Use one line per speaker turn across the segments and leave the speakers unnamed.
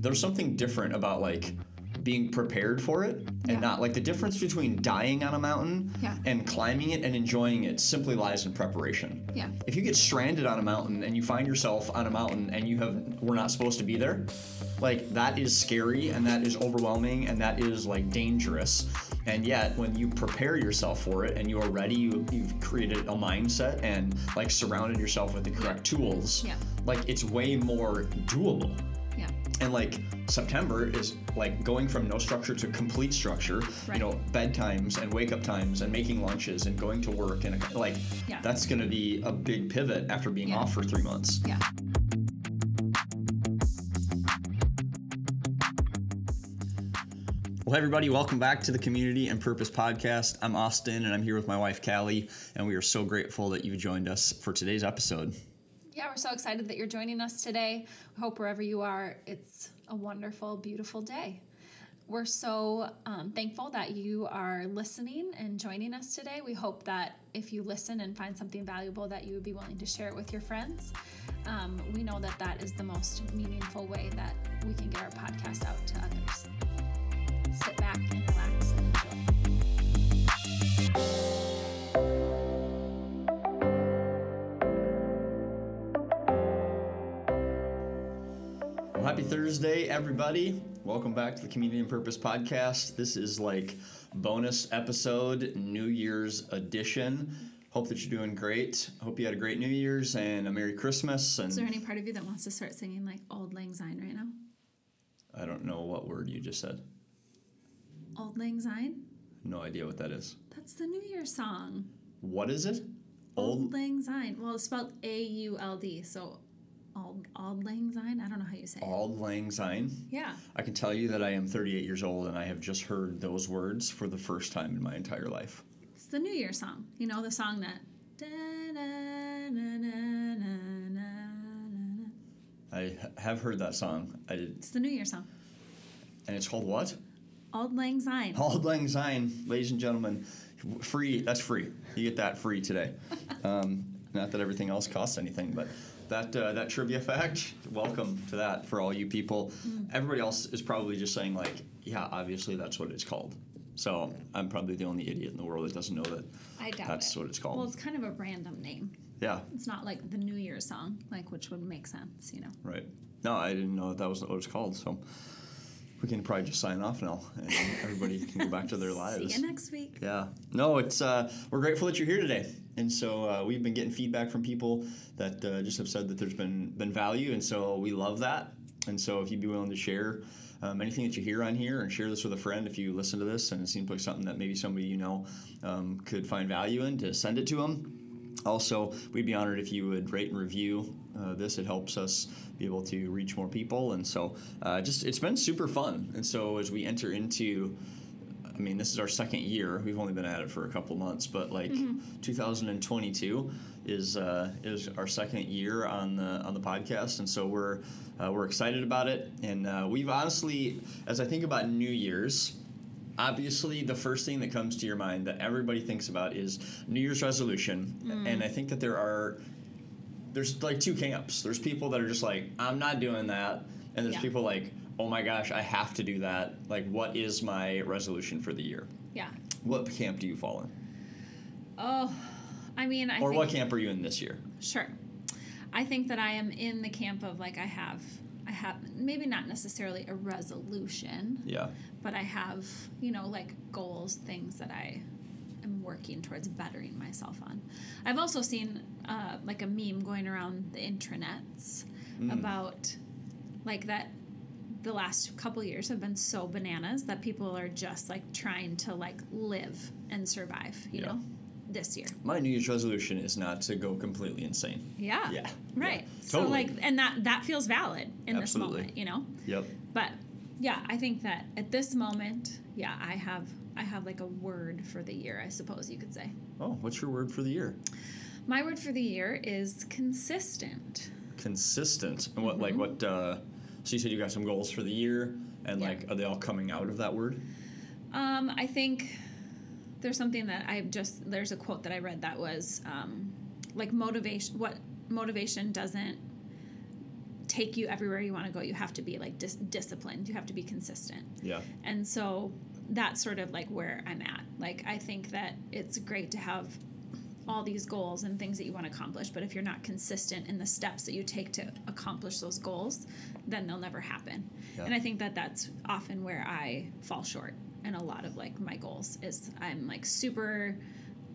there's something different about like being prepared for it and
Yeah.
not like the difference between dying on a mountain
Yeah.
and climbing it and enjoying it simply lies in preparation.
Yeah.
If you get stranded on a mountain and you find yourself on a mountain and you have we're not supposed to be there, like that is scary and that is overwhelming and that is like dangerous. And yet when you prepare yourself for it and you are ready, you, you've created a mindset and like surrounded yourself with the correct tools,
Yeah.
like it's way more doable. And like September is like going from no structure to complete structure. You know, bedtimes and wake up times and making lunches and going to work and like
Yeah.
that's going to be a big pivot after being
Yeah.
off for three months.
Yeah.
Well, hey everybody, welcome back to the Community and Purpose Podcast. I'm Austin and I'm here with my wife Calli, and we are so grateful that you've joined us for today's episode.
Yeah, we're so excited that you're joining us today. Hope wherever you are, it's a wonderful, beautiful day. We're so um, thankful that you are listening and joining us today. We hope that if you listen and find something valuable, that you would be willing to share it with your friends. Um, we know that that is the most meaningful way that we can get our podcast out to others. Sit back
Thursday, everybody. Welcome back to the Community and Purpose Podcast. This is like bonus episode, New Year's edition. Hope that you're doing great. Hope you had a great New Year's and a Merry Christmas. And
Is there any part of you that wants to start singing like Old Lang Syne right now?
I don't know what word you just said.
Old Lang Syne?
No idea what that is.
That's the New Year song.
What is it?
Old
Old.
Lang Syne. Well, it's spelled A U L D. So, Auld Lang Syne. I don't know how you say it.
Auld Lang Syne.
Yeah.
I can tell you that I am 38 years old and I have just heard those words for the first time in my entire life.
It's the New Year song. You know the song that.
I have heard that song. I did,
It's the New Year song.
and it's called what?
Auld Lang Syne.
Auld Lang Syne, ladies and gentlemen, free. That's free. You get that free today. Um, not that everything else costs anything, but that uh, that trivia fact. Welcome to that for all you people. Everybody else is probably just saying like, yeah, obviously that's what it's called. So I'm probably the only idiot in the world that doesn't know that.
I doubt
That's
it.
what it's called.
Well, it's kind of a random name.
Yeah,
It's not like the New Year song, like which would make sense, you know.
right. No, I didn't know that, that was what it was called. So we can probably just sign off now, and everybody can go back to their lives.
See you next week.
Yeah. No, it's uh, we're grateful that you're here today, and so uh, we've been getting feedback from people that uh, just have said that there's been been value, and so we love that. And so if you'd be willing to share um, anything that you hear on here, and share this with a friend, if you listen to this and it seems like something that maybe somebody you know um, could find value in, to send it to them. Also, we'd be honored if you would rate and review uh, this. It helps us be able to reach more people, and so uh, just it's been super fun. And so as we enter into I mean, this is our second year. We've only been at it for a couple months, but like 2022 is uh, is our second year on the on the podcast, and so we're uh, we're excited about it. And uh, we've honestly, as I think about New Year's, obviously the first thing that comes to your mind that everybody thinks about is New Year's resolution, and I think that there are there's like two camps. There's people that are just like, I'm not doing that, and there's
Yeah.
people like, oh my gosh, I have to do that. Like, what is my resolution for the year?
Yeah.
What camp do you fall in?
Oh, I mean, I
Or what camp are you in this year?
Sure. I think that I am in the camp of like I have I have maybe not necessarily a resolution,
Yeah.
but I have, you know, like goals, things that I am working towards bettering myself on. I've also seen uh, like a meme going around the intranets about like that the last couple years have been so bananas that people are just like trying to like live and survive, you
Yeah.
know, this year.
My New Year's resolution is not to go completely insane.
Yeah.
Yeah.
Right.
Yeah.
So
Totally.
like and that that feels valid in
Absolutely.
this moment, you know?
Yep.
But yeah, I think that at this moment, yeah, I have I have like a word for the year, I suppose you could say.
Oh, what's your word for the year?
My word for the year is consistent.
Consistent. And what, like, what, uh, so you said you got some goals for the year, and
Yeah.
like, are they all coming out of that word?
Um, I think there's something that I've just there's a quote that I read that was um, like motivation what motivation doesn't take you everywhere you want to go, you have to be like dis- disciplined. You have to be consistent.
Yeah.
And so that's sort of like where I'm at. Like I think that it's great to have all these goals and things that you want to accomplish, but if you're not consistent in the steps that you take to accomplish those goals, then they'll never happen.
Yeah.
And I think that that's often where I fall short in a lot of like my goals is I'm like super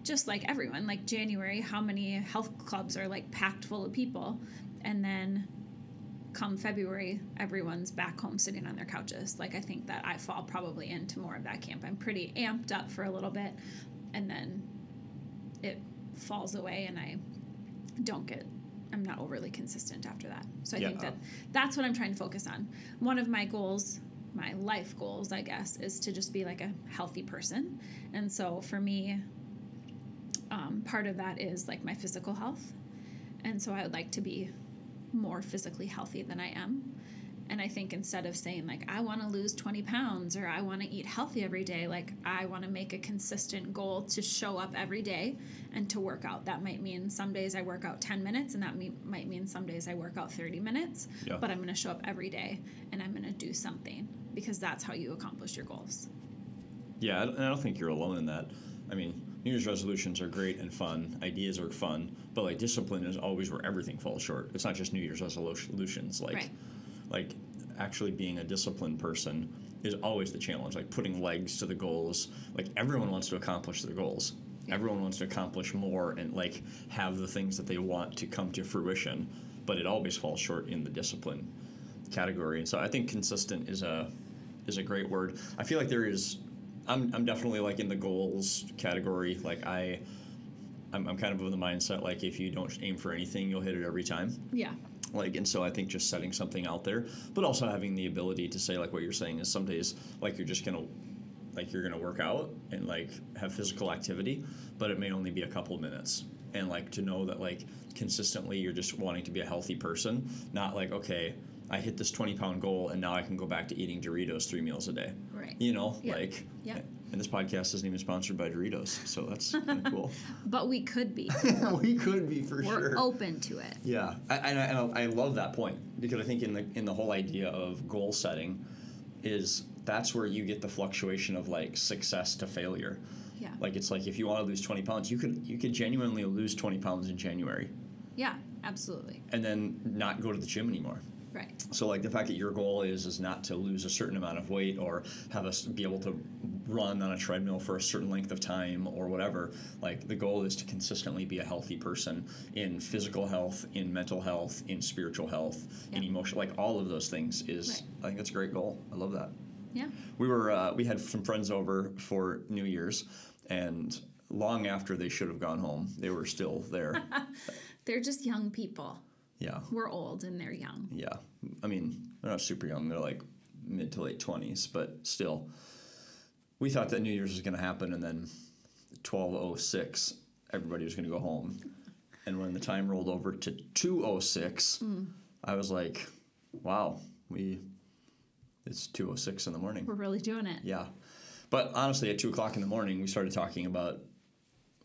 just like everyone, like January, how many health clubs are like packed full of people and then come February, everyone's back home sitting on their couches. Like I think that I fall probably into more of that camp. I'm pretty amped up for a little bit, and then it falls away, and I don't get. I'm not overly consistent after that. So I
Yeah.
think that that's what I'm trying to focus on. One of my goals, my life goals, I guess, is to just be like a healthy person. And so for me, um, part of that is like my physical health. And so I would like to be more physically healthy than I am. And I think instead of saying, like, I want to lose 20 pounds or I want to eat healthy every day, like, I want to make a consistent goal to show up every day and to work out. That might mean some days I work out 10 minutes, and that mean, might mean some days I work out 30 minutes.
Yeah.
But I'm going to show up every day and I'm going to do something because that's how you accomplish your goals.
Yeah, and I don't think you're alone in that. I mean, New Year's resolutions are great and fun. Ideas are fun, but like discipline is always where everything falls short. It's not just New Year's resolutions. Like,
Right.
Like actually being a disciplined person is always the challenge. Like putting legs to the goals. Like everyone wants to accomplish their goals. Everyone wants to accomplish more and like have the things that they want to come to fruition, but it always falls short in the discipline category. And so I think consistent is a is a great word. I feel like there is I'm I'm definitely like in the goals category. Like I I'm, I'm kind of of the mindset like if you don't aim for anything, you'll hit it every time
Yeah.
Like and so i think just setting something out there but also having the ability to say like what you're saying is some days like you're just gonna like you're gonna work out and like have physical activity but it may only be a couple minutes and like to know that like consistently you're just wanting to be a healthy person not like okay i hit this 20 pound goal and now i can go back to eating doritos three meals a day
Right.
you know
Yeah.
like
Yeah.
And this podcast isn't even sponsored by doritos so that's kind of cool
But we could be.
we could be for
We're
sure
open to it.
yeah, I, and, I, and I love that point because I think in the in the whole idea of goal setting, is that's where you get the fluctuation of like success to failure.
Yeah.
Like it's like if you want to lose twenty pounds, you could you could genuinely lose twenty pounds in January
Yeah, absolutely.
and then not go to the gym anymore.
Right.
So like the fact that your goal is is not to lose a certain amount of weight or have us be able to run on a treadmill for a certain length of time or whatever. Like the goal is to consistently be a healthy person in physical health, in mental health, in spiritual health, in
Yeah.
emotion. Like all of those things is
Right.
I think that's a great goal. I love that.
Yeah.
We were uh, we had some friends over for New Year's and long after they should have gone home, they were still there.
They're just young people.
Yeah.
We're old and they're young.
Yeah, I mean they're not super young; they're like mid to late twenties, but still. We thought that New Year's was going to happen, and then twelve oh six, everybody was going to go home, and when the time rolled over to two oh six, mm. I was like, "Wow, we it's two oh six in the morning."
We're really doing it.
Yeah, but honestly, at two o'clock in the morning, we started talking about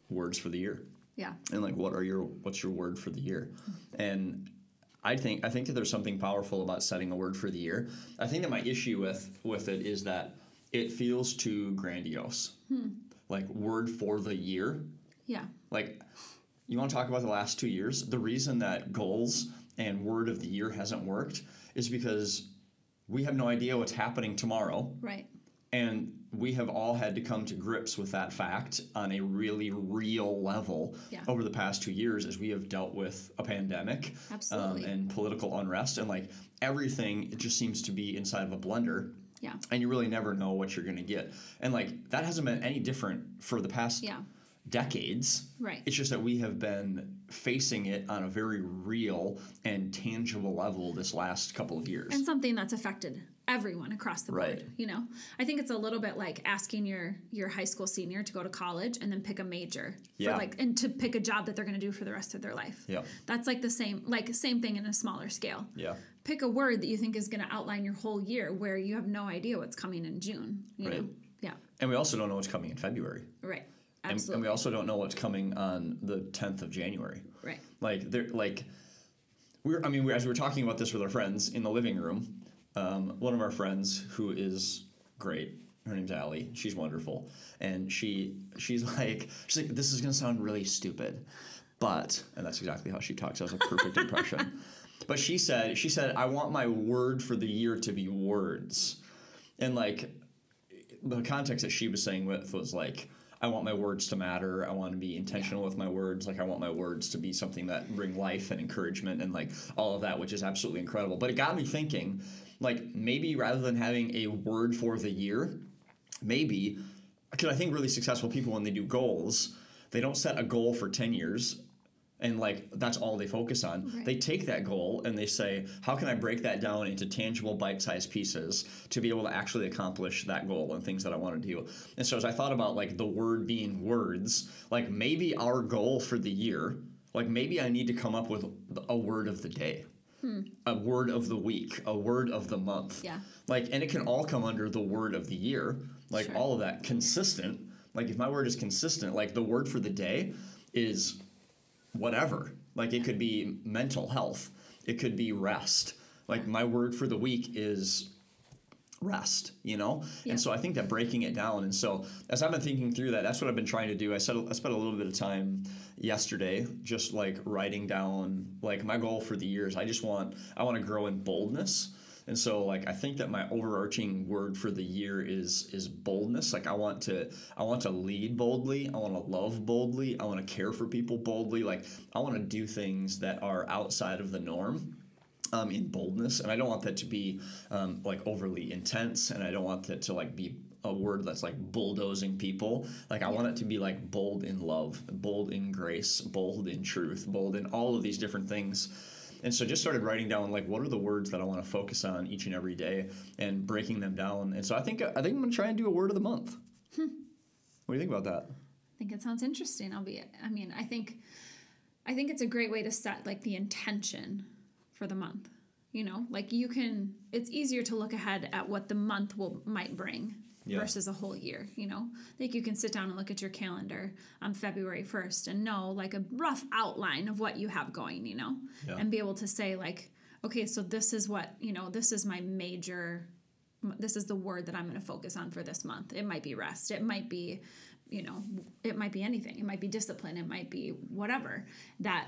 words for the year
Yeah.
and like what are your what's your word for the year? And i think i think that there's something powerful about setting a word for the year. I think that my issue with with it is that it feels too grandiose. Hmm. Like word for the year.
Yeah.
like you want to talk about the last two years? The reason that goals and word of the year hasn't worked is because we have no idea what's happening tomorrow.
Right.
and we have all had to come to grips with that fact on a really real level
Yeah.
over the past two years as we have dealt with a pandemic. Um, and political unrest. And like everything, it just seems to be inside of a blender.
Yeah.
And you really never know what you're going to get. And like that hasn't been any different for the past
Yeah.
decades.
Right.
It's just that we have been facing it on a very real and tangible level this last couple of years.
And something that's affected everyone across the board.
Right.
You know, I think it's a little bit like asking your your high school senior to go to college and then pick a major
Yeah.
for like and to pick a job that they're going to do for the rest of their life.
Yeah.
That's like the same like same thing in a smaller scale.
yeah.
Pick a word that you think is going to outline your whole year where you have no idea what's coming in June, you
Right.
know. Yeah.
And we also don't know what's coming in February.
Right.
And,
Absolutely.
and we also don't know what's coming on the 10th of January.
right.
Like there like we're I mean, we, as we were talking about this with our friends in the living room, um, one of our friends who is great, her name's Allie. She's wonderful, and she she's like she's like this is gonna sound really stupid, but and that's exactly how she talks. That was a perfect impression. But she said she said I want my word for the year to be words, and like the context that she was saying with was like I want my words to matter. I want to be intentional with my words. Like I want my words to be something that bring life and encouragement and like all of that, which is absolutely incredible. But it got me thinking, like maybe rather than having a word for the year, maybe because I think really successful people when they do goals, they don't set a goal for 10 years and like that's all they focus on.
Right.
They take that goal and they say, how can I break that down into tangible bite-sized pieces to be able to actually accomplish that goal and things that I want to do. And so as I thought about like the word being words, like maybe our goal for the year, like maybe I need to come up with a word of the day. Hmm. A word of the week, a word of the month.
Yeah.
Like, and it can all come under the word of the year, like
Sure.
all of that consistent. Like, if my word is consistent, like the word for the day is whatever. Like, it could be mental health, it could be rest. Like, my word for the week is rest, you know?
Yeah.
And so I think that breaking it down. And so as I've been thinking through that, that's what I've been trying to do. I said I spent a little bit of time yesterday just like writing down like my goal for the year is I just want I want to grow in boldness. And so like I think that my overarching word for the year is is boldness. Like I want to I want to lead boldly, I want to love boldly, I want to care for people boldly. Like I want to do things that are outside of the norm um, in boldness, and I don't want that to be um, like overly intense, and I don't want that to like be a word that's like bulldozing people. Like I want it to be like bold in love, bold in grace, bold in truth, bold in all of these different things. And so just started writing down like what are the words that I want to focus on each and every day, and breaking them down. And so I think I think I'm gonna try and do a word of the month. What do you think about that?
I think it sounds interesting. I'll be I mean, I think I think it's a great way to set like the intention for the month. You know, like you can it's easier to look ahead at what the month will might bring
Yeah.
versus a whole year, you know? Like you can sit down and look at your calendar on February 1st and know like a rough outline of what you have going, you know?
Yeah.
And be able to say like, okay, so this is what, you know, this is my major this is the word that I'm going to focus on for this month. It might be rest. It might be, you know, it might be anything. It might be discipline. It might be whatever. That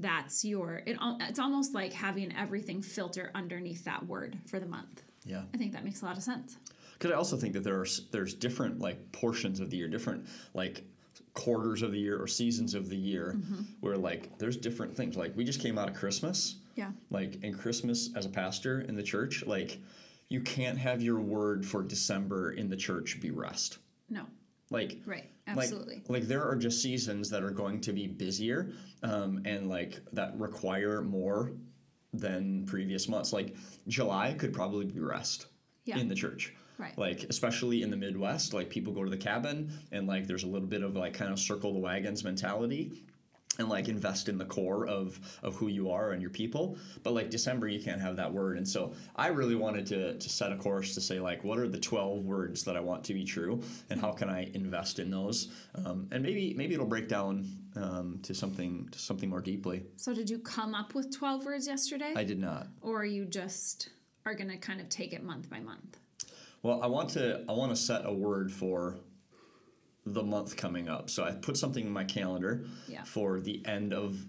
that's your. It it's almost like having everything filter underneath that word for the month.
Yeah.
I think that makes a lot of sense.
Because I also think that there are there's different like portions of the year, different like quarters of the year or seasons of the year,
Mm-hmm.
where like there's different things. Like we just came out of Christmas,
Yeah.
like in Christmas as a pastor in the church, like you can't have your word for December in the church be rest.
No.
Like
Right.
like-
Absolutely.
Like, there are just seasons that are going to be busier um, and like that require more than previous months. Like July could probably be rest
Yeah.
in the church.
Right.
Like especially in the Midwest, like people go to the cabin and like there's a little bit of like kind of circle the wagons mentality and like invest in the core of of who you are and your people. But like december you can't have that word. And so i really wanted to to set a course to say like what are the 12 words that i want to be true and how can i invest in those? Um, and maybe maybe it'll break down um, to something to something more deeply.
So did you come up with 12 words yesterday?
i did not.
Or you just are going to kind of take it month by month?
Well, I want to I want to set a word for the month coming up. So I put something in my calendar
Yeah.
for the end of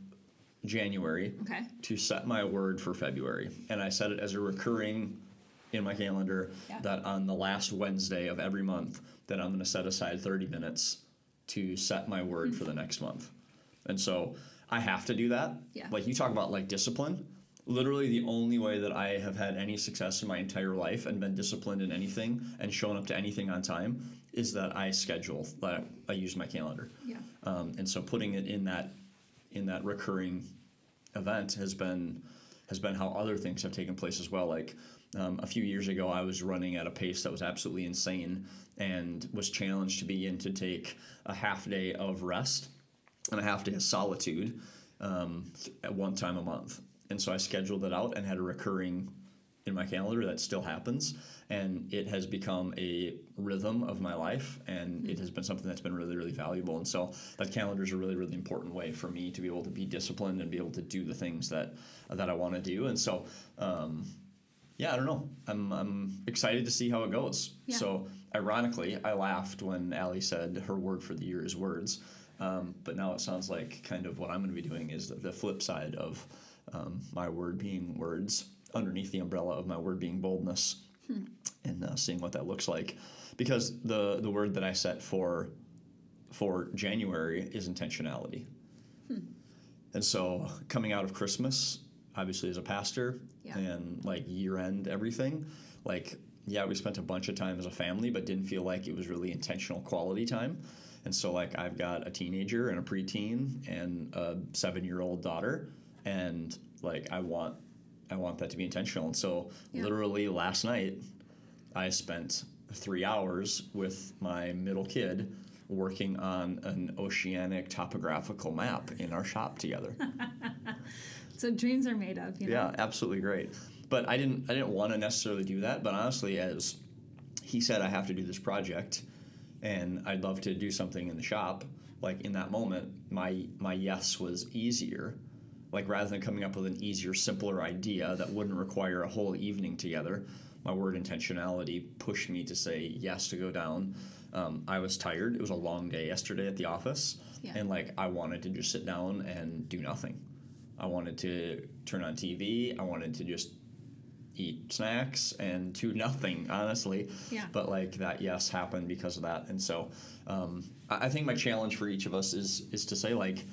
January
Okay.
to set my word for February. And I set it as a recurring in my calendar
Yeah.
that on the last Wednesday of every month that I'm going to set aside 30 minutes to set my word for the hmm. next month. And so I have to do that.
Yeah.
Like you talk about like discipline. Literally the only way that I have had any success in my entire life and been disciplined in anything and shown up to anything on time is that I schedule that I use my calendar.
Yeah.
Um, and so putting it in that in that recurring event has been has been how other things have taken place as well. Like um, a few years ago, I was running at a pace that was absolutely insane and was challenged to begin to take a half day of rest and a half day of solitude um, at one time a month. And so I scheduled it out and had a recurring in my calendar that still happens and it has become a rhythm of my life and it has been something that's been really really valuable. And so that calendar is a really really important way for me to be able to be disciplined and be able to do the things that that I want to do. And so um, yeah I don't know. I'm, I'm excited to see how it goes.
Yeah.
so ironically I laughed when Allie said her word for the year is words. Um, but now it sounds like kind of what I'm going to be doing is the, the flip side of um, my word being words underneath the umbrella of my word being boldness and uh, seeing what that looks like. Because the the word that I set for for January is intentionality. And so coming out of Christmas obviously as a pastor
Yeah.
and like year end everything like yeah we spent a bunch of time as a family but didn't feel like it was really intentional quality time. And so like I've got a teenager and a preteen and a seven year old daughter and like I want I want that to be intentional and so
Yeah.
literally last night I spent three hours with my middle kid working on an oceanic topographical map in our shop together.
So dreams are made of, you know.
Yeah, absolutely great. But I didn't I didn't want to necessarily do that, but honestly as he said I have to do this project and I'd love to do something in the shop, like in that moment my my yes was easier. Like rather than coming up with an easier, simpler idea that wouldn't require a whole evening together, my word intentionality pushed me to say yes to go down. Um, I was tired. It was a long day yesterday at the office,
Yeah.
and like I wanted to just sit down and do nothing. I wanted to turn on TV. I wanted to just eat snacks and do nothing, honestly.
Yeah.
But like that, yes, happened because of that. And so, um, I I think my challenge for each of us is is to say like,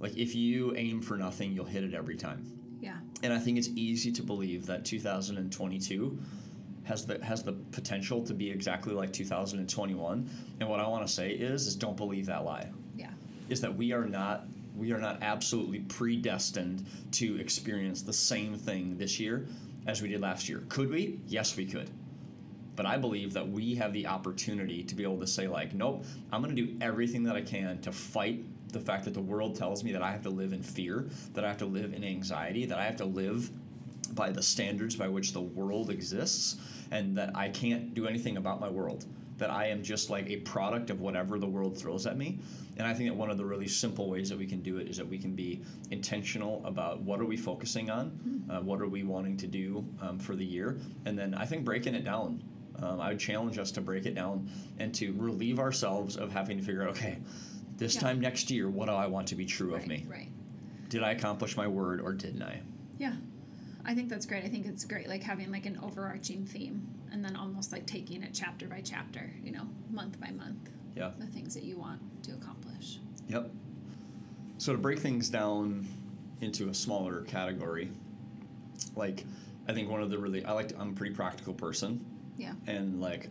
like if you aim for nothing, you'll hit it every time.
Yeah.
And I think it's easy to believe that 2022 has the has the potential to be exactly like 2021. And what I want to say is is don't believe that lie
Yeah.
is that we are not we are not absolutely predestined to experience the same thing this year as we did last year. Could we? Yes, we could. But I believe that we have the opportunity to be able to say like, nope, I'm going to do everything that I can to fight the fact that the world tells me that I have to live in fear, that I have to live in anxiety, that I have to live by the standards by which the world exists and that I can't do anything about my world. That I am just like a product of whatever the world throws at me. And I think that one of the really simple ways that we can do it is that we can be intentional about what are we focusing on, uh, what are we wanting to do um, for the year, and then I think breaking it down. Um, I would challenge us to break it down and to relieve ourselves of having to figure out, okay, this
Yeah.
time next year, what do I want to be true
right,
of me?
Right.
Did I accomplish my word or didn't I?
Yeah. I think that's great. I think it's great, like having like an overarching theme and then almost like taking it chapter by chapter, you know, month by month,
Yeah.
the things that you want to accomplish.
Yep. So to break things down into a smaller category, like I think one of the really I like to, I'm a pretty practical person,
Yeah.
and like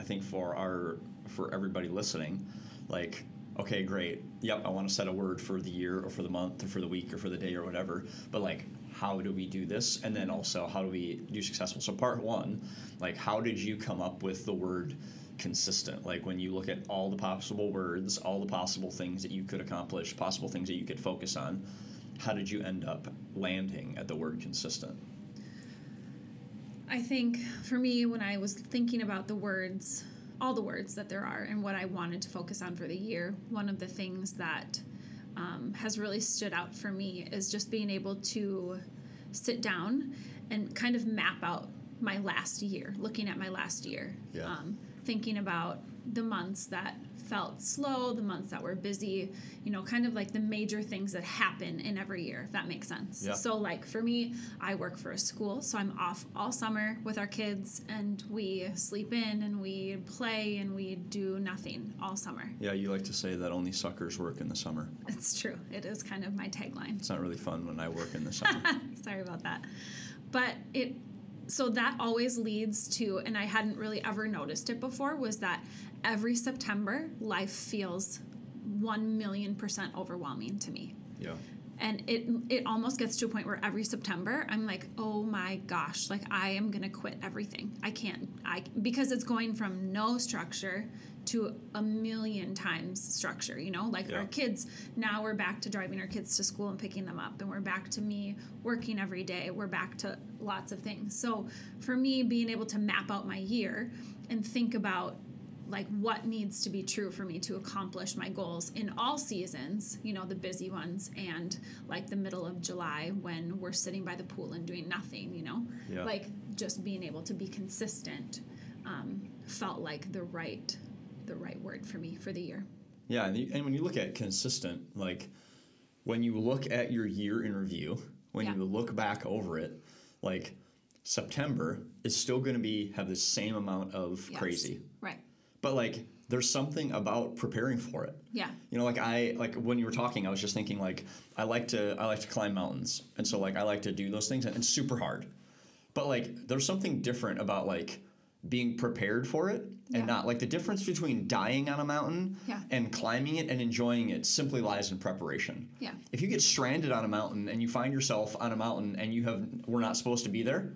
I think for our for everybody listening, like okay, great, yep, I want to set a word for the year or for the month or for the week or for the day or whatever, but like how do we do this? And then also how do we do successful? So part one like how did you come up with the word consistent? Like when you look at all the possible words all the possible things that you could accomplish possible things that you could focus on how did you end up landing at the word consistent
I think for me, when I was thinking about the words, all the words that there are, and what I wanted to focus on for the year, one of the things that um, has really stood out for me is just being able to sit down and kind of map out my last year, looking at my last year,
Yeah.
um, thinking about the months that felt slow, the months that were busy, you know, kind of like the major things that happen in every year, if that makes sense.
Yeah.
So, like for me, I work for a school, so I'm off all summer with our kids, and we sleep in and we play and we do nothing all summer.
yeah you like to say that only suckers work in the summer
It's true. It is kind of my tagline.
it's not really fun when i work in the summer
Sorry about that. But it so that always leads to and I hadn't really ever noticed it before was that every September life feels 1 million percent overwhelming to me.
yeah
and it it almost gets to a point where every September I'm like, oh my gosh, like I am gonna quit everything. I can't. I because it's going from no structure to a million times structure. You know, like
Yeah.
our kids now we're back to driving our kids to school and picking them up, and we're back to me working every day. We're back to lots of things. So for me, being able to map out my year and think about like what needs to be true for me to accomplish my goals in all seasons you know the busy ones and like the middle of july when we're sitting by the pool and doing nothing you know
Yeah.
like just being able to be consistent um, felt like the right the right word for me for the year
Yeah, and, you, and when you look at consistent, like when you look at your year in review, when
Yeah.
you look back over it, like September is still going to be have the same amount of
Yes.
crazy,
right
but like there's something about preparing for it.
yeah
You know, like I like when you were talking, I was just thinking like I like to I like to climb mountains, and so like I like to do those things, and it's super hard. But like there's something different about like being prepared for it and
Yeah.
not like the difference between dying on a mountain
Yeah.
and climbing it and enjoying it simply lies in preparation.
Yeah.
If you get stranded on a mountain and you find yourself on a mountain and you have we're not supposed to be there,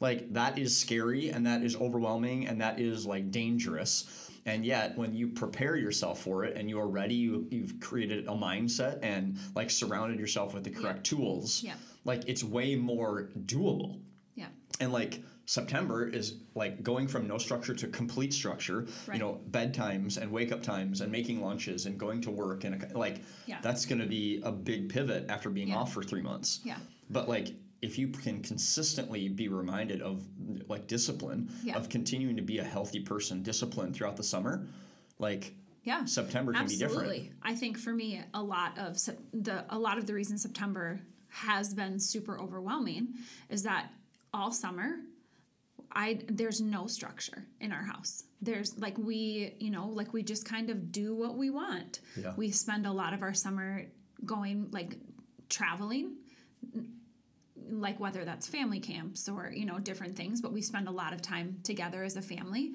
like that is scary and that is overwhelming and that is like dangerous. And yet, when you prepare yourself for it and you are ready, you, you've created a mindset and like surrounded yourself with the correct tools.
Yeah.
Like it's way more doable.
yeah
And like September is like going from no structure to complete structure.
Right.
You know, bedtimes and wake up times and making lunches and going to work and like
Yeah.
that's going to be a big pivot after being
Yeah.
off for three months.
Yeah.
But like if you can consistently be reminded of like discipline
Yeah.
of continuing to be a healthy person, disciplined throughout the summer, like
yeah
September can be different.
Absolutely. I think for me, a lot of the a lot of the reason September has been super overwhelming is that all summer, I there's no structure in our house. There's like we, you know, like we just kind of do what we want.
Yeah.
We spend a lot of our summer going like traveling like whether that's family camps or you know different things but we spend a lot of time together as a family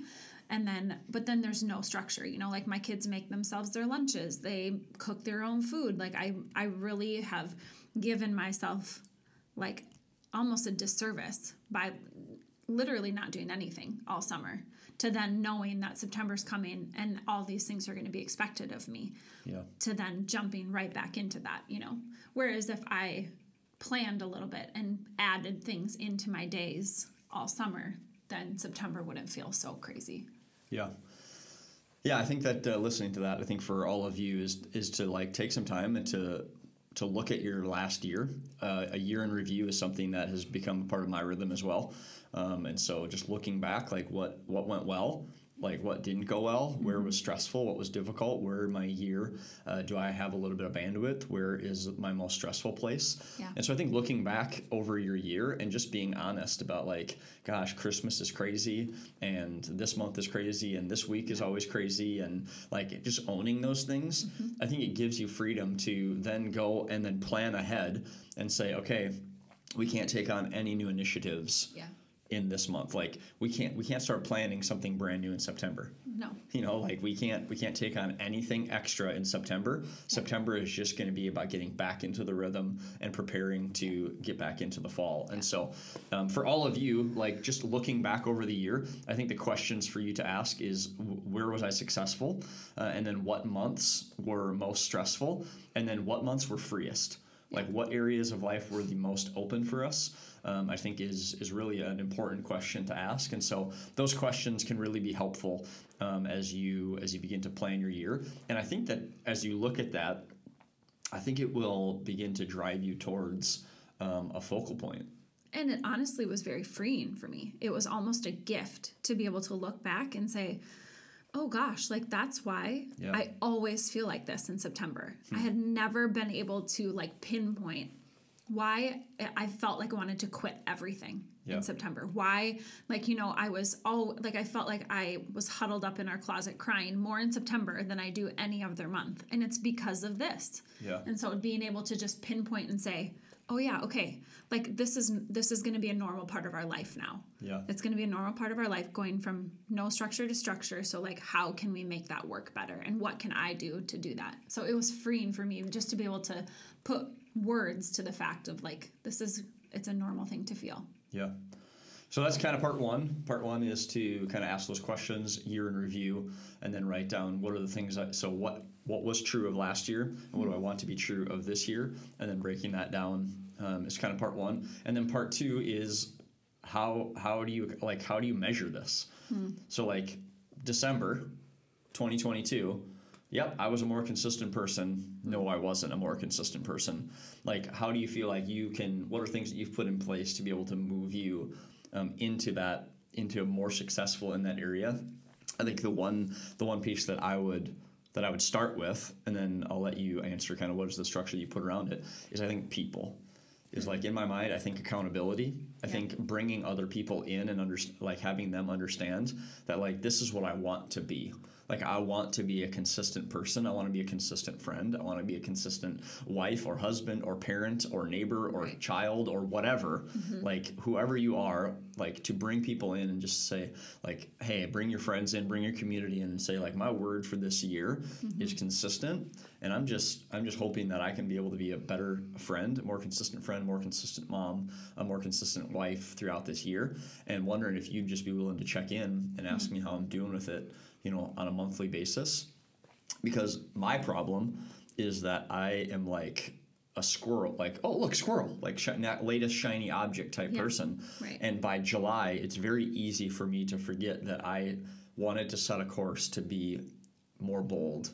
and then but then there's no structure you know like my kids make themselves their lunches they cook their own food like i i really have given myself like almost a disservice by literally not doing anything all summer to then knowing that september's coming and all these things are going to be expected of me
Yeah.
to then jumping right back into that, you know. Whereas if I planned a little bit and added things into my days all summer, then September wouldn't feel so crazy.
Yeah. Yeah, I think that uh, listening to that, I think for all of you is is to like take some time and to to look at your last year. Uh, a year in review is something that has become part of my rhythm as well. Um, and so just looking back, like what what went well, like what didn't go well, where was stressful, what was difficult, where my year uh, do I have a little bit of bandwidth, where is my most stressful place.
Yeah.
And so I think looking back over your year and just being honest about like, gosh, Christmas is crazy and this month is crazy and this week is always crazy and like just owning those things, I think it gives you freedom to then go and then plan ahead and say, okay, we can't take on any new initiatives
Yeah.
In this month. Like we can't we can't start planning something brand new in September.
No.
You know, like we can't we can't take on anything extra in September. September is just going to be about getting back into the rhythm and preparing to get back into the fall. And so, um, for all of you, like just looking back over the year, I think the questions for you to ask is where was I successful, uh, and then what months were most stressful, and then what months were freest. Like what areas of life were the most open for us? Um, I think is is really an important question to ask, and so those questions can really be helpful um, as you as you begin to plan your year. And I think that as you look at that, I think it will begin to drive you towards um, a focal point.
And it honestly was very freeing for me. It was almost a gift to be able to look back and say, oh gosh, like that's why.
Hmm.
I always feel like this in September. I had never been able to like pinpoint why I felt like I wanted to quit everything in September. Why, like, you know, I was all like, I felt like I was huddled up in our closet crying more in September than I do any other month. And it's because of this.
Yeah.
And so being able to just pinpoint and say, oh yeah, okay, like this is this is going to be a normal part of our life now.
Yeah.
It's going to be a normal part of our life going from no structure to structure. So like how can we make that work better and what can I do to do that? So it was freeing for me just to be able to put words to the fact of like this is it's a normal thing to feel.
Yeah. So that's kind of part one. Part one is to kind of ask those questions, year in review, and then write down what are the things that. So what what was true of last year, and what do I want to be true of this year, and then breaking that down um, is kind of part one. And then part two is how how do you like how do you measure this? So like December, 2022. Yep, I was a more consistent person. No, I wasn't a more consistent person. Like, how do you feel like you can? What are things that you've put in place to be able to move you um, into that, into a more successful in that area? I think the one, the one piece that I would that I would start with, and then I'll let you answer kind of what is the structure you put around it. Is I think people is like in my mind. I think accountability. I think bringing other people in and under, like having them understand that like this is what I want to be. Like I want to be a consistent person. I want to be a consistent friend. I want to be a consistent wife or husband or parent or neighbor or
Right.
child or whatever. Mm-hmm. Like whoever you are, like to bring people in and just say like, hey, bring your friends in, bring your community in, and say like my word for this year mm-hmm. is consistent. And I'm just I'm just hoping that I can be able to be a better friend, a more consistent friend, more consistent mom, a more consistent wife throughout this year. And wondering if you'd just be willing to check in and ask mm-hmm. me how I'm doing with it, you know, on a monthly basis because my problem is that I am like a squirrel, like oh look squirrel, like that latest shiny object type
Yeah,
person.
right.
And by July, it's very easy for me to forget that I wanted to set a course to be more bold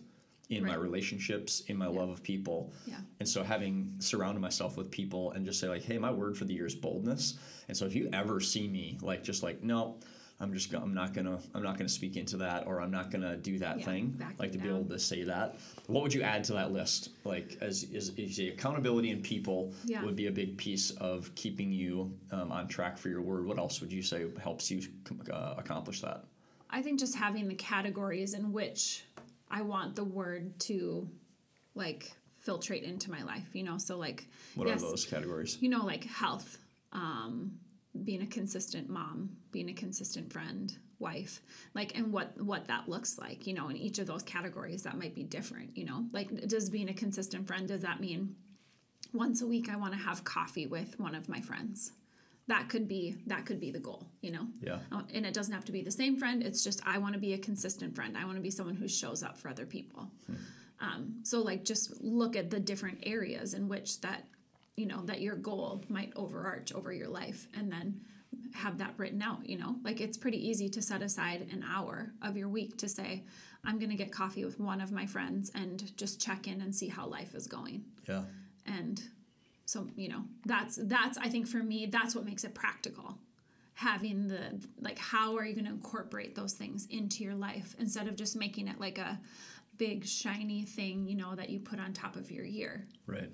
in my relationships, in my love of people.
Yeah.
And so having surrounded myself with people and just say like, hey, my word for the year is boldness. And so if you ever see me like just like, no, I'm just I'm not gonna I'm not gonna speak into that or I'm not gonna do that
Yeah,
thing. Like to be
down.
able to say that. What would you add to that list? Like as is, is the accountability and people
Yeah.
would be a big piece of keeping you um, on track for your word. What else would you say helps you uh, accomplish that?
I think just having the categories in which I want the word to like filtrate into my life, you know, so like
What
yes,
are those categories?
you know, like health, um, being a consistent mom, being a consistent friend, wife, like, and what what that looks like, you know, in each of those categories that might be different, you know, like does being a consistent friend does that mean once a week I want to have coffee with one of my friends? That could be that could be the goal, you know.
Yeah.
Uh, And it doesn't have to be the same friend. It's just I want to be a consistent friend. I want to be someone who shows up for other people. Um, so like just look at the different areas in which that you know that your goal might overarch over your life, and then have that written out. You know, like it's pretty easy to set aside an hour of your week to say, I'm going to get coffee with one of my friends and just check in and see how life is going
Yeah.
and so you know that's that's i think for me that's what makes it practical having the like how are you going to incorporate those things into your life instead of just making it like a big shiny thing you know that you put on top of your year
Right.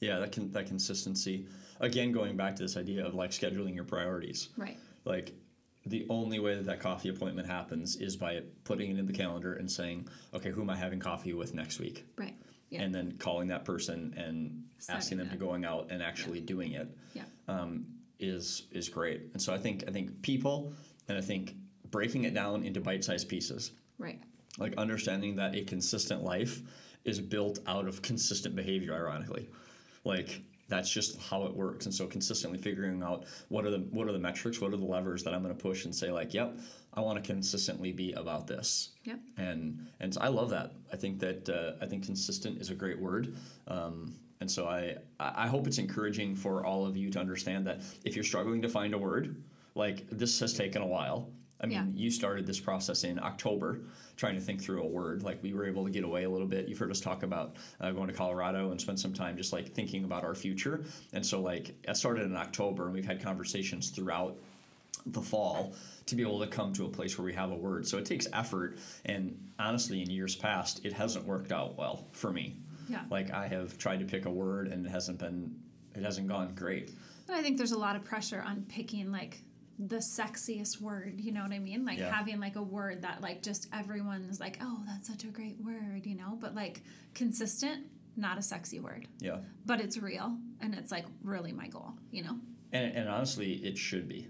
Yeah, that can that consistency. Again, going back to this idea of like scheduling your priorities.
right
Like the only way that that coffee appointment happens is by putting it in the calendar and saying, okay, who am I having coffee with next week?
right yeah
And then calling that person and asking
Setting
them to
it.
going out and actually doing it
yeah
um, is is great. And so I think I think people and I think breaking it down into bite-sized pieces
right
like understanding that a consistent life is built out of consistent behavior ironically like that's just how it works and so consistently figuring out what are the what are the metrics what are the levers that i'm going to push and say like yep i want to consistently be about this
Yep.
and and so i love that i think that uh, i think consistent is a great word um, and so I, I hope it's encouraging for all of you to understand that if you're struggling to find a word, like this has taken a while. I mean,
Yeah.
you started this process in October, trying to think through a word. Like we were able to get away a little bit. You've heard us talk about uh, going to Colorado and spend some time just like thinking about our future. And so like I started in October, and we've had conversations throughout the fall to be able to come to a place where we have a word. So it takes effort, and honestly, in years past, it hasn't worked out well for me.
Yeah.
Like I have tried to pick a word, and it hasn't been, it hasn't gone great.
And I think there's a lot of pressure on picking like the sexiest word, you know what I mean? Like
Yeah.
having like a word that like just everyone's like, "Oh, that's such a great word," you know? But like consistent not a sexy word,
Yeah.
but it's real and it's like really my goal, you know?
And, and honestly, it should be.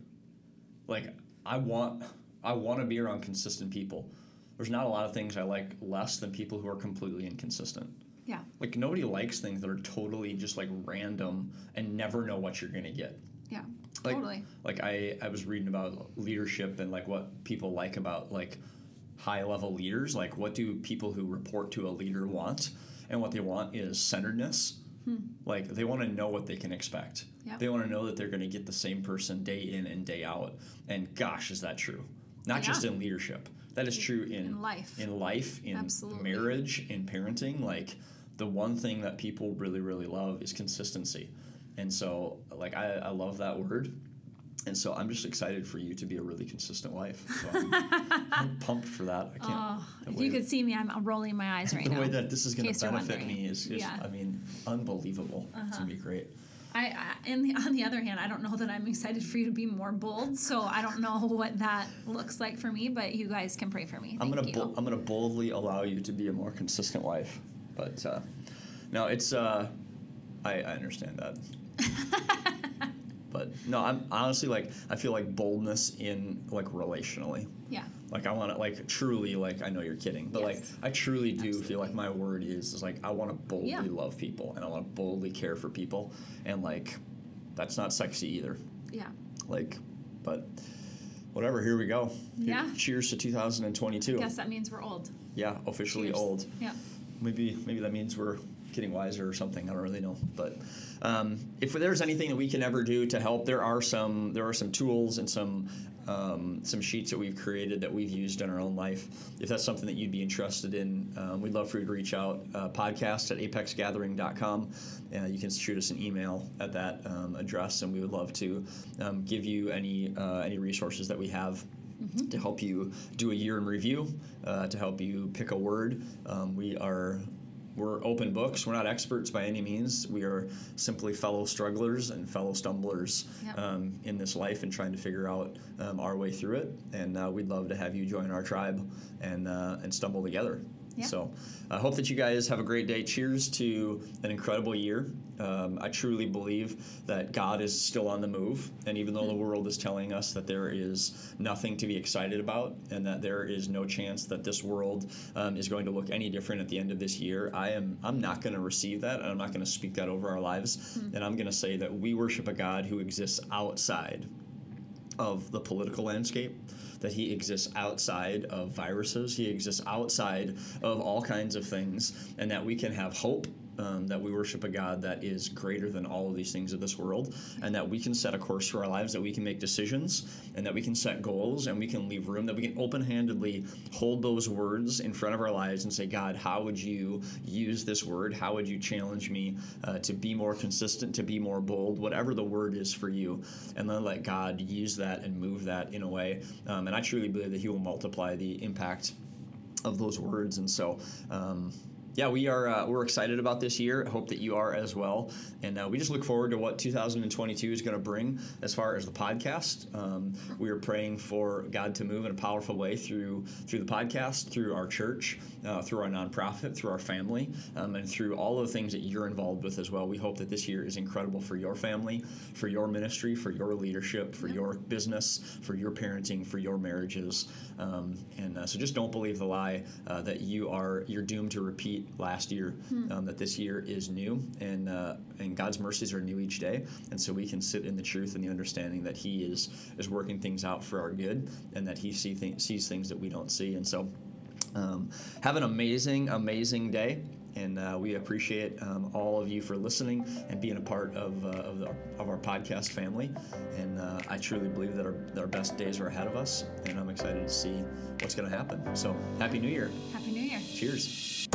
Like I want, I want to be around consistent people. There's not a lot of things I like less than people who are completely inconsistent.
Yeah.
Like nobody likes things that are totally just like random and never know what you're gonna get.
Yeah.
Like,
totally.
Like I, I was reading about leadership and like what people like about like high level leaders. Like what do people who report to a leader want? And what they want is centeredness. Hmm. Like they want to know what they can expect.
Yep.
They want to know that they're going to get the same person day in and day out. And gosh, is that true? Not just in leadership. That is true in,
In life.
in life, in
Absolutely.
marriage, in parenting. Like the one thing that people really, really love is consistency. And so, like, I, I love that word. And so I'm just excited for you to be a really consistent wife. So I'm, I'm pumped for that. I can't.
Oh, if you
that-
could see me, I'm rolling my eyes right
the
now.
The way that this is going to benefit me is just,
Yeah. Uh-huh.
I mean, unbelievable. It's going to be great.
I, I and the, on the other hand, I don't know that I'm excited for you to be more bold. So I don't know what that looks like for me. But you guys can pray for me.
I'm gonna bo- I'm gonna boldly allow you to be a more consistent wife. But uh, no, it's uh, I, I understand that. but no, I'm honestly like I feel like boldness in like relationally.
yeah.
Like I want to like truly like I know you're kidding, but like I truly do feel like my word is is like I want to boldly
Yeah.
love people and I want to boldly care for people and like that's not sexy either.
Yeah.
Like, but whatever. Here we go.
Yeah.
cheers to 2022.
Guess that means we're old.
Yeah, officially
Cheers.
old.
Yeah.
Maybe maybe that means we're getting wiser or something. I don't really know. But um, if there's anything that we can ever do to help, there are some there are some tools and some um, some sheets that we've created that we've used in our own life. If that's something that you'd be interested in, um, we'd love for you to reach out. Uh, podcast at apexgathering.com. Uh, you can shoot us an email at that um, address, and we would love to um, give you any uh, any resources that we have to help you do a year in review, uh, to help you pick a word. Um, we are we're open books. We're not experts by any means. We are simply fellow strugglers and fellow stumblers
Yep.
um, in this life and trying to figure out um, our way through it. And uh, we'd love to have you join our tribe and uh, and stumble together.
Yeah.
So I hope that you guys have a great day. Cheers to an incredible year. Um, I truly believe that God is still on the move. And even though the world is telling us that there is nothing to be excited about and that there is no chance that this world um, is going to look any different at the end of this year, I am I'm not going to receive that and I'm not going to speak that over our lives. And I'm going to say that we worship a God who exists outside of the political landscape, that he exists outside of viruses, he exists outside of all kinds of things, and that we can have hope. Um, that we worship a God that is greater than all of these things of this world, and that we can set a course for our lives, that we can make decisions, and that we can set goals, and we can leave room, that we can open handedly hold those words in front of our lives and say, God, how would you use this word? How would you challenge me uh, to be more consistent, to be more bold, whatever the word is for you? And then let God use that and move that in a way. Um, and I truly believe that He will multiply the impact of those words. And so, um, yeah, we are uh, we're excited about this year. Hope that you are as well. And uh, we just look forward to what 2022 is going to bring as far as the podcast. Um, we are praying for God to move in a powerful way through through the podcast, through our church, uh, through our nonprofit, through our family, um, and through all of the things that you're involved with as well. We hope that this year is incredible for your family, for your ministry, for your leadership, for your business, for your parenting, for your marriages. Um, and uh, so just don't believe the lie uh, that you are you're doomed to repeat last year. Um, that this year is new, and uh, and God's mercies are new each day. And so we can sit in the truth and the understanding that He is is working things out for our good, and that He see th- sees things that we don't see. And so um, have an amazing, amazing day. And uh, we appreciate um, all of you for listening and being a part of, uh, of, the, of our podcast family. And uh, I truly believe that our, that our best days are ahead of us. And I'm excited to see what's going to happen. So, Happy New Year.
Happy New Year.
Cheers.